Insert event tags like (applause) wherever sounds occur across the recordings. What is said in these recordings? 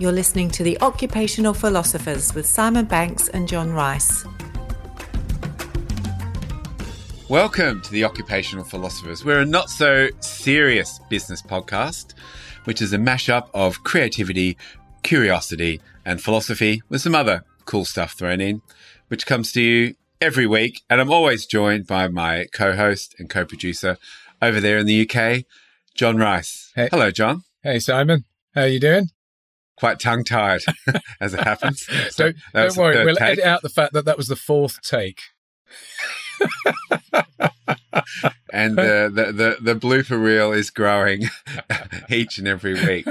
You're listening to The Occupational Philosophers with Simon Banks and John Rice. Welcome to The Occupational Philosophers. We're a not so serious business podcast, which is a mashup of creativity, curiosity, and philosophy with some other cool stuff thrown in, which comes to you every week. And I'm always joined by my co host and co producer over there in the UK, John Rice. Hey. Hello, John. Hey Simon, how are you doing? Quite tongue tied (laughs) as it happens. (laughs) So don't don't worry, we'll take. edit out the fact that that was the fourth take. (laughs) and the, the, the, the blooper reel is growing (laughs) each and every week.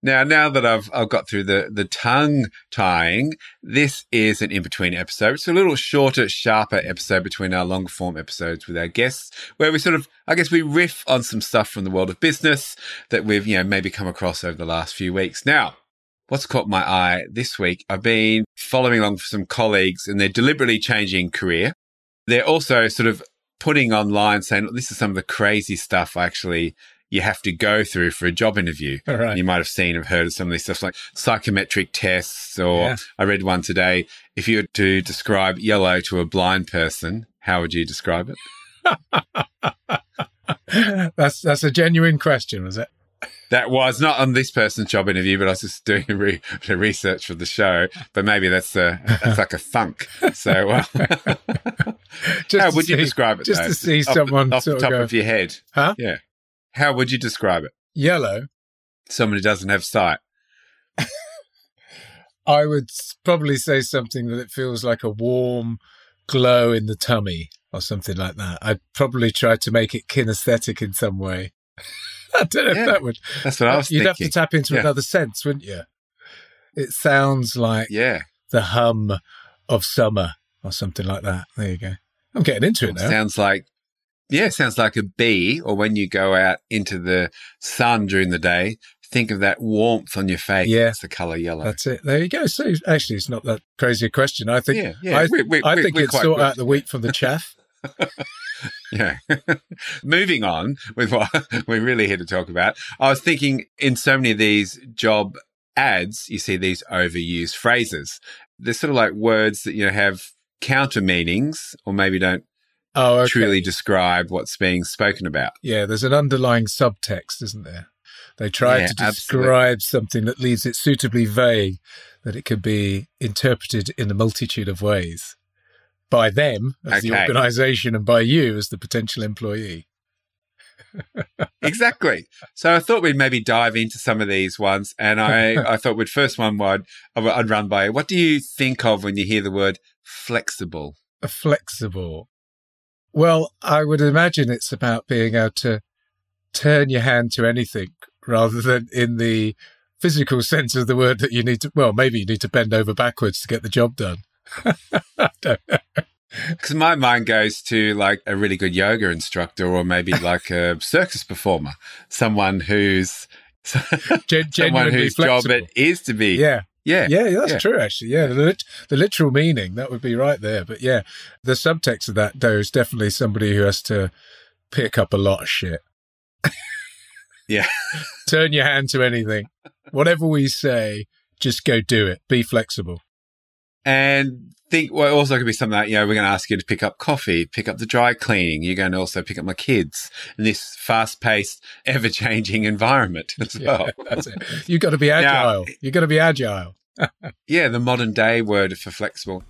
Now, now that I've I've got through the the tongue tying, this is an in between episode. It's a little shorter, sharper episode between our longer form episodes with our guests, where we sort of, I guess, we riff on some stuff from the world of business that we've you know maybe come across over the last few weeks. Now. What's caught my eye this week? I've been following along for some colleagues and they're deliberately changing career. They're also sort of putting online saying, this is some of the crazy stuff actually you have to go through for a job interview. Right. You might have seen or heard of some of these stuff like psychometric tests, or Yeah. I read one today. If you were to describe yellow to a blind person, how would you describe it? (laughs) that's that's a genuine question, was it? That was not on this person's job interview, but I was just doing a re- research for the show. But maybe that's a that's like a thunk. So, uh, (laughs) Just (laughs) how would you describe it? just though? to see someone off the, top go, of your head? Huh? Yeah. How would you describe it? Yellow. Someone who doesn't have sight. (laughs) I would probably say something that it feels like a warm glow in the tummy or something like that. I'd probably try to make it kinesthetic in some way. (laughs) I don't know Yeah, if that would. That's what I uh, was You'd thinking. have to tap into Yeah. another sense, wouldn't you? It sounds like yeah. the hum of summer or something like that. There you go. I'm getting into it now. Sounds like, yeah, sounds like a bee, or when you go out into the sun during the day, think of that warmth on your face. Yeah. It's the color yellow. That's it. There you go. So actually, it's not that crazy a question. I think. yeah, yeah. I, we- we- I think we're it's sort good. out the wheat from the chaff. (laughs) Yeah. (laughs) Moving on with what (laughs) we're really here to talk about. I was thinking in so many of these job ads, you see these overused phrases. They're sort of like words that, you know, have counter meanings or maybe don't Oh, okay. truly describe what's being spoken about. Yeah, there's an underlying subtext, isn't there? They try Yeah, to absolutely. describe something that leaves it suitably vague that it could be interpreted in a multitude of ways by them as the organization and by you as the potential employee. (laughs) exactly. So I thought we'd maybe dive into some of these ones. And I, (laughs) I thought with first one, I'd, I'd run by. What do you think of when you hear the word flexible? A flexible. Well, I would imagine it's about being able to turn your hand to anything rather than in the physical sense of the word that you need to, well, maybe you need to bend over backwards to get the job done. (laughs) I don't know. Because my mind goes to like a really good yoga instructor or maybe like a (laughs) circus performer, someone who's (laughs) Gen- someone genuinely whose job it is to be. Yeah, Yeah. yeah, that's Yeah. true. Actually, yeah, the, lit- the literal meaning that would be right there. But yeah, the subtext of that though is definitely somebody who has to pick up a lot of shit. Yeah. Turn your hand to anything. Whatever we say, just go do it. Be flexible. And think, well, also could be something like, you know, we're going to ask you to pick up coffee, pick up the dry cleaning. You're going to also pick up my kids in this fast paced, (laughs) ever changing environment as Yeah, well. that's it. You got to be agile. you've got to be agile. Yeah, the modern day word for flexible.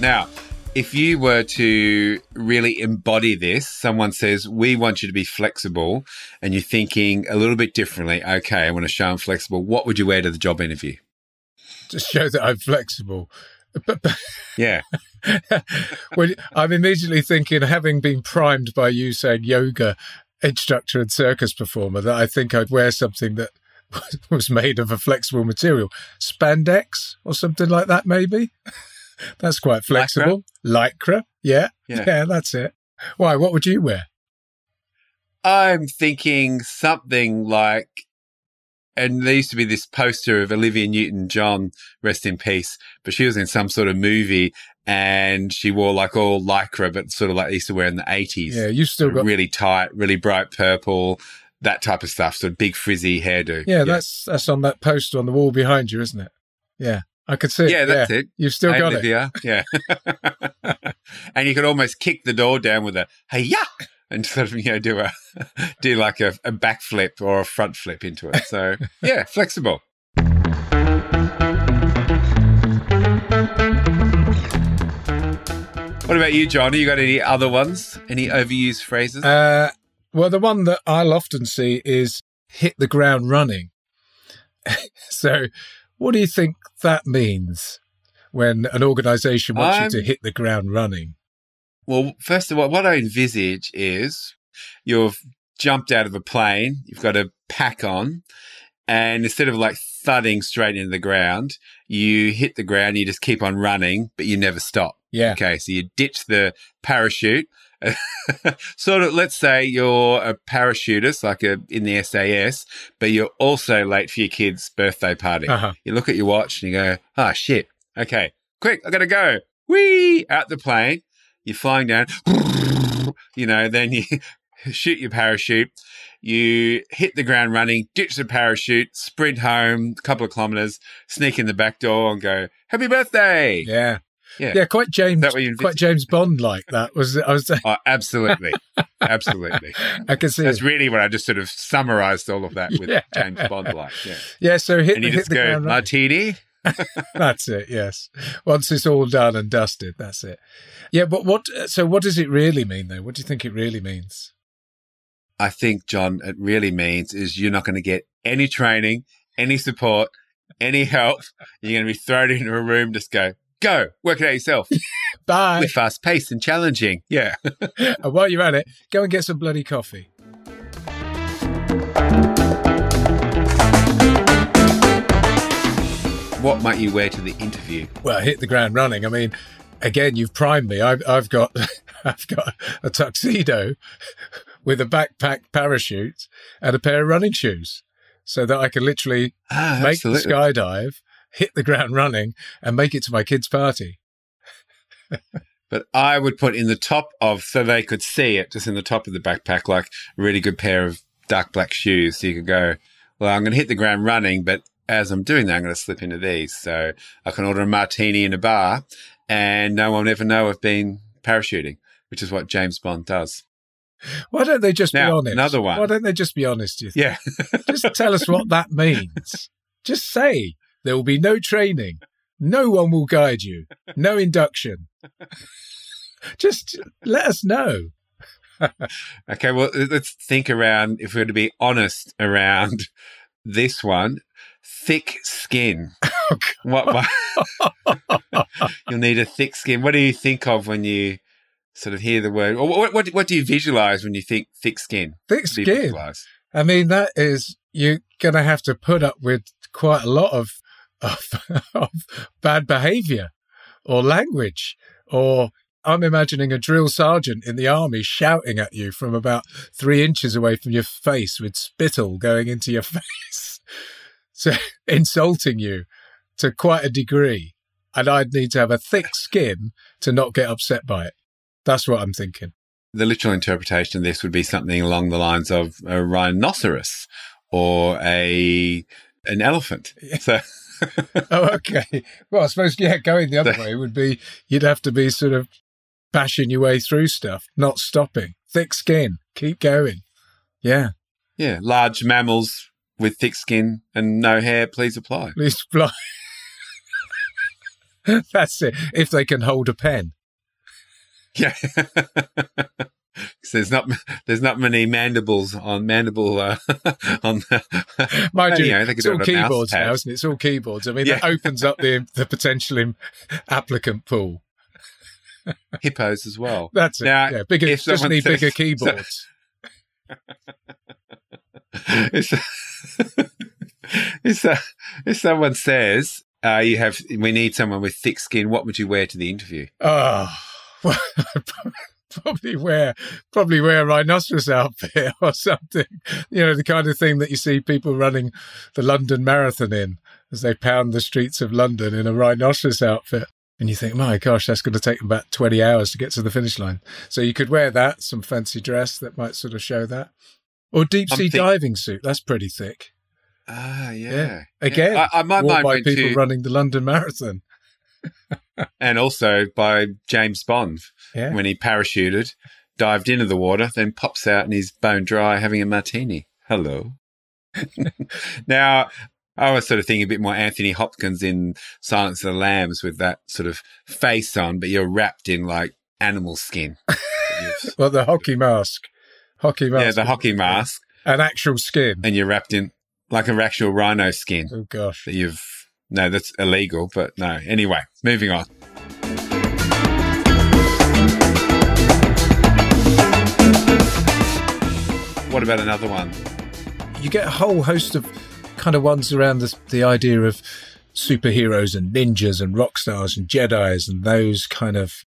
Now, if you were to really embody this, someone says, We want you to be flexible, and you're thinking a little bit differently. Okay, I want to show I'm flexible. What would you wear to the job interview? Just show that I'm flexible. But, but Yeah. (laughs) well, I'm immediately thinking, having been primed by you saying yoga instructor and circus performer, that I think I'd wear something that (laughs) was made of a flexible material, spandex or something like that, maybe. (laughs) That's quite flexible. Lycra, yeah, Yeah. yeah, that's it. Why? What would you wear? I'm thinking something like, and there used to be this poster of Olivia Newton John, rest in peace, but she was in some sort of movie and she wore like all lycra, but sort of like they used to wear in the eighties. Yeah, you've still got. really tight, really bright purple, that type of stuff. Sort of big frizzy hairdo. Yeah, that's that's on that poster on the wall behind you, isn't it? Yeah, I could see. it. yeah, that's it. You've still got it. Olivia. Yeah. (laughs) and you could almost kick the door down with a hey yeah and sort of you know do a (laughs) do like a, a backflip or a front flip into it. So (laughs) yeah, flexible. What about you, John? Have You got any other ones? Any overused phrases? Uh, well, the one that I'll often see is hit the ground running. so, what do you think that means when an organisation wants I'm- you to hit the ground running? Well, first of all, what I envisage is you've jumped out of a plane, you've got a pack on, and instead of like thudding straight into the ground, you hit the ground, you just keep on running, but you never stop. Yeah, Okay, so you ditch the parachute. (laughs) sort of, let's say you're a parachutist, like a, in the SAS, but you're also late for your kid's birthday party. uh-huh. You look at your watch and you go, ah, shit. Okay, quick, I gotta go. Whee! Out the plane. You're flying down. (laughs) You know, then you (laughs) shoot your parachute. You hit the ground running, ditch the parachute, sprint home a couple of kilometers, sneak in the back door and go, happy birthday. yeah, Yeah. yeah. Quite James, quite James Bond like that was. I was. (laughs) Oh, absolutely. absolutely. (laughs) I can see That's it. really what I just sort of summarized all of that with (laughs) Yeah. James Bond like. Yeah. Yeah, so hit, And you hit just the go, martini. That's it. Yes. Once it's all done and dusted, that's it. Yeah, but what? Uh, so, what does it really mean, though? What do you think it really means? I think, John, it really means is you're not going to get any training, any support, any help. You're going to be thrown into a room, just go, go, work it out yourself. (laughs) Bye. We're fast paced and challenging. Yeah. (laughs) and while you're at it, go and get some bloody coffee. what might you wear to the interview? Well, hit the ground running. I mean, again, you've primed me. I've, I've got, (laughs) I've got a tuxedo with a backpack parachute and a pair of running shoes, so that I can literally Ah, make the skydive, hit the ground running, and make it to my kid's party. But I would put in the top of, so they could see it, just in the top of the backpack, like a really good pair of dark black shoes. So you could go, well, I'm going to hit the ground running, but as I'm doing that, I'm going to slip into these. So I can order a martini in a bar and no one will ever know I've been parachuting, which is what James Bond does. Why don't they just be honest? another one. Why don't they just be honest? Do you think? Yeah. Just tell us what that means. (laughs) Just say there will be no training. No one will guide you. No induction. (laughs) Just let us know. (laughs) Okay. Well, let's think around, if we were to be honest around (laughs) this one, thick skin. Oh, what, what you'll need a thick skin. What do you think of when you sort of hear the word? Or what, what, what do you visualize when you think thick skin? Thick What do you skin. I mean, that is you're going to have to put up with quite a lot of of, (laughs) of bad behaviour or language. Or I'm imagining a drill sergeant in the army shouting at you from about three inches away from your face with spittle going into your (laughs) face, so insulting you to quite a degree. And I'd need to have a thick skin to not get upset by it. That's what I'm thinking. The literal interpretation of this would be something along the lines of a rhinoceros or a an elephant. So (laughs) oh, okay. Well, I suppose, yeah, going the other (laughs) way would be you'd have to be sort of bashing your way through stuff, not stopping. Thick skin, keep going. Yeah, yeah, large mammals with thick skin and no hair, please apply. Please fly. (laughs) That's it. If they can hold a pen. Yeah. There's not there's not many mandibles on mandible uh, (laughs) on the, (laughs) Mind you, you know, it's all it on a mouse keyboards now, isn't it? It's all keyboards. I mean, Yeah. that opens up the the potential applicant pool. (laughs) hippos as well. That's it. Now, yeah, bigger, if just need says- bigger keyboards. if, if, if someone says uh, you have we need someone with thick skin, what would you wear to the interview? Oh, well, probably wear probably wear a rhinoceros outfit (laughs) or something. You know, the kind of thing that you see people running the London Marathon in as they pound the streets of London in a rhinoceros outfit. And you think, my gosh, that's going to take about 20 hours to get to the finish line. So you could wear that, some fancy dress that might sort of show that. Or deep sea think- diving suit. That's pretty thick. Ah, yeah. Yeah. Again, I, I might worn mind by people to, running the London Marathon. (laughs) and also by James Bond Yeah. when he parachuted, dived into the water, then pops out and he's bone dry having a martini. Hello. (laughs) now, I was sort of thinking a bit more Anthony Hopkins in Silence of the Lambs with that sort of face on, but you're wrapped in like animal skin. (laughs) Well, the hockey mask. Hockey mask. yeah, the hockey mask, And actual skin. and you're wrapped in like a actual rhino skin Oh, gosh. that you've. No, that's illegal, but no. Anyway, moving on. What about another one? you get a whole host of kind of ones around the, the idea of superheroes and ninjas and rock stars and Jedi's and those kind of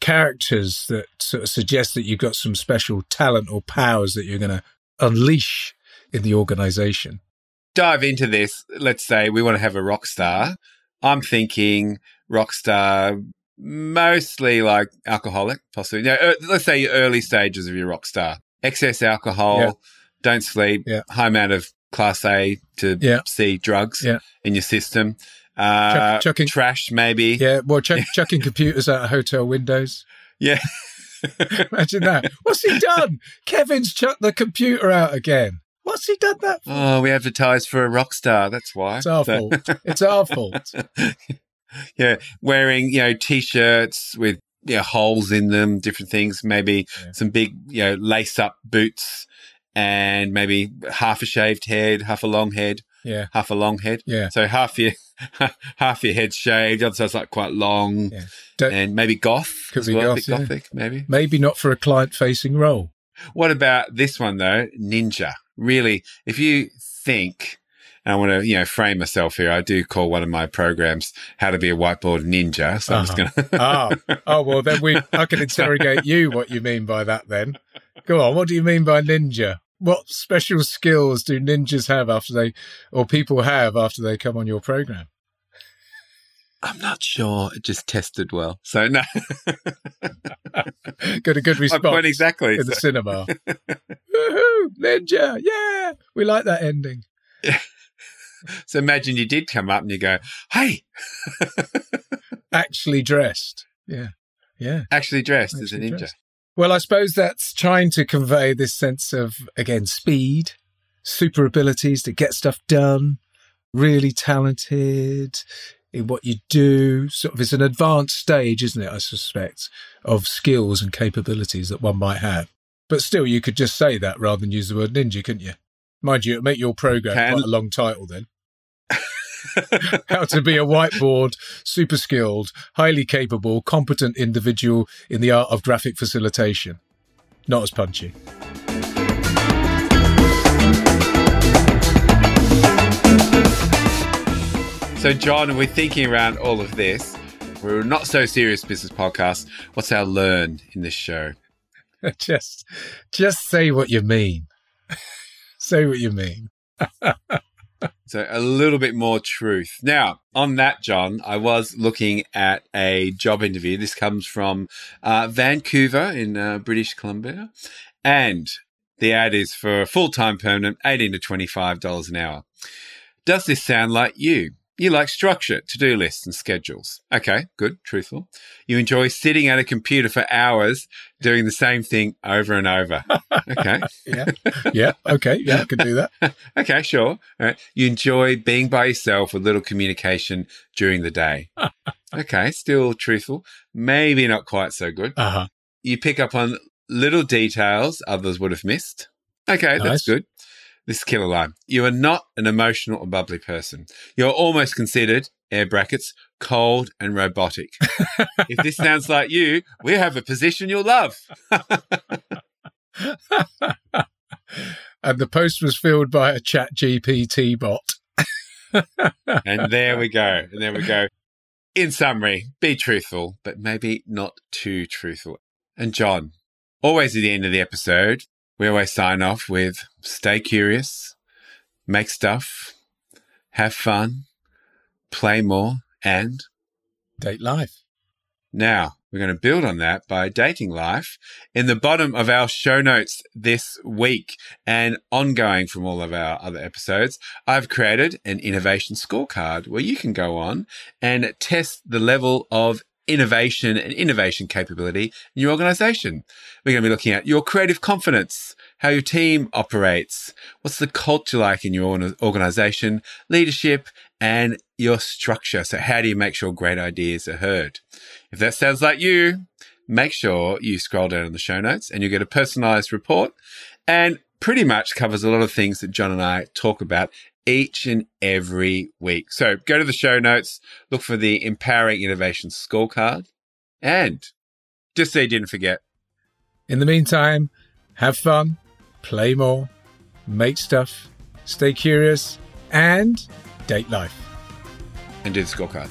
characters that sort of suggest that you've got some special talent or powers that you're going to unleash in the organization. Dive into this. Let's say we want to have a rock star. I'm thinking rock star, mostly like alcoholic, possibly. Yeah, uh, let's say your early stages of your rock star. Excess alcohol, Yeah. don't sleep, Yeah. high amount of class A to Yeah. C drugs Yeah. in your system. Uh, Chuck- chucking- trash, maybe. Yeah, well, chuck, (laughs) chucking computers out of hotel windows. Yeah. (laughs) Imagine that. What's he done? (laughs) Kevin's chucked the computer out again. What's he done that for? Oh, we advertised for a rock star. That's why. It's our So- fault. It's our (laughs) fault. (laughs) yeah, wearing you know t-shirts with you know, holes in them, different things. Maybe Yeah. some big you know lace-up boots, and maybe half a shaved head, half a long head, Yeah, half a long head. yeah. So half your (laughs) half your head shaved, the other side's like quite long, Yeah. And maybe goth Could be well, goth, yeah. gothic, maybe. Maybe not for a client-facing role. What about this one though? Ninja. Really, if you think, and I want to, you know, frame myself here. I do call one of my programs "How to Be a Whiteboard Ninja." So I'm just Uh-huh. going (laughs) to. oh, oh well, then we I can interrogate you. What you mean by that? Then, go on. What do you mean by ninja? What special skills do ninjas have after they, or people have after they come on your program? I'm not sure. It just tested well. So no, (laughs) Got a good response exactly. in the cinema. (laughs) Woohoo! Ninja! Yeah, we like that ending. (laughs) So imagine you did come up and you go, "Hey, Actually dressed. Yeah, yeah. actually dressed as a ninja." dressed. Well, I suppose that's trying to convey this sense of, again, speed, super abilities to get stuff done, really talented in what you do. Sort of, it's an advanced stage, isn't it? I suspect of skills and capabilities that one might have. But still, you could just say that rather than use the word ninja, couldn't you? Mind you, it'd make your program Can- quite a long title then. (laughs) How to be a whiteboard, super skilled, highly capable, competent individual in the art of graphic facilitation. Not as punchy. So, John, we're thinking around all of this. We're not so serious business podcast. What's our learn in this show? (laughs) just, just say what you mean. (laughs) say what you mean. (laughs) So a little bit more truth. Now, on that, John, I was looking at a job interview. This comes from uh, Vancouver in uh, British Columbia, and the ad is for a full-time permanent, eighteen to twenty-five dollars an hour. Does this sound like you? You like structure, to-do lists, and schedules. Okay, good, truthful. You enjoy sitting at a computer for hours doing the same thing over and over. Okay. (laughs) Yeah. yeah. Okay. Yeah, I could do that. (laughs) Okay, sure. All right. You enjoy being by yourself with little communication during the day. (laughs) okay, still truthful. Maybe not quite so good. Uh huh. You pick up on little details others would have missed. Okay, Nice. that's good. This is killer line. You are not an emotional or bubbly person. You're almost considered, air brackets, cold and robotic. (laughs) if this sounds like you, we have a position you'll love. (laughs) and the post was filled by a ChatGPT bot. (laughs) And there we go. And there we go. In summary, be truthful, but maybe not too truthful. And John, always at the end of the episode, we always sign off with stay curious, make stuff, have fun, play more, and Date life. Now, we're going to build on that by dating life in the bottom of our show notes this week and ongoing from all of our other episodes. I've created an innovation scorecard where you can go on and test the level of innovation and innovation capability in your organization. We're going to be looking at your creative confidence, how your team operates, what's the culture like in your organization, leadership, and your structure. So, how do you make sure great ideas are heard? If that sounds like you, make sure you scroll down in the show notes and you get a personalized report and pretty much covers a lot of things that John and I talk about each and every week. So go to the show notes, look for the Empowering Innovation Scorecard, and just so you didn't forget. In the meantime, have fun, play more, make stuff, stay curious, and date life. And do the scorecard.